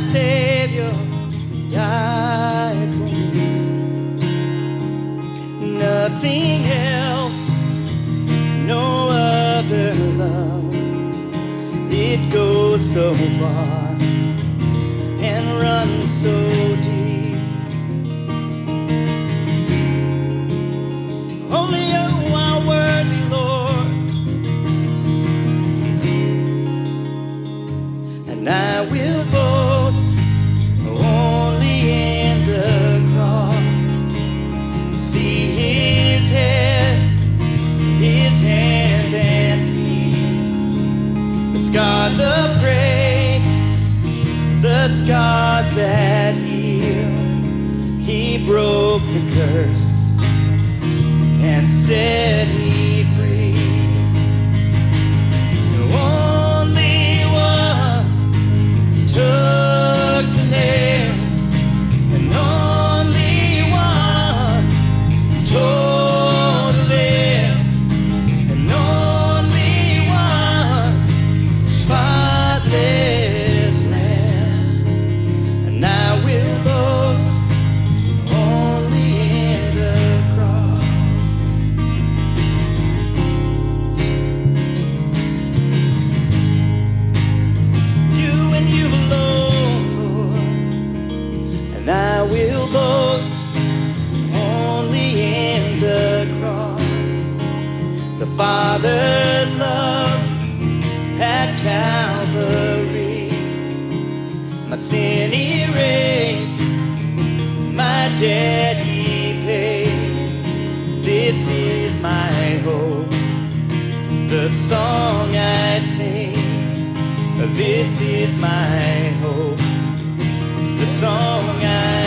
Savior died for me. Nothing else, no other love. It goes so far and runs so scars of grace, the scars that heal. He broke the curse and set me Calvary. My sin erased, my debt he paid. This is my hope, the song I sing. This is my hope, the song I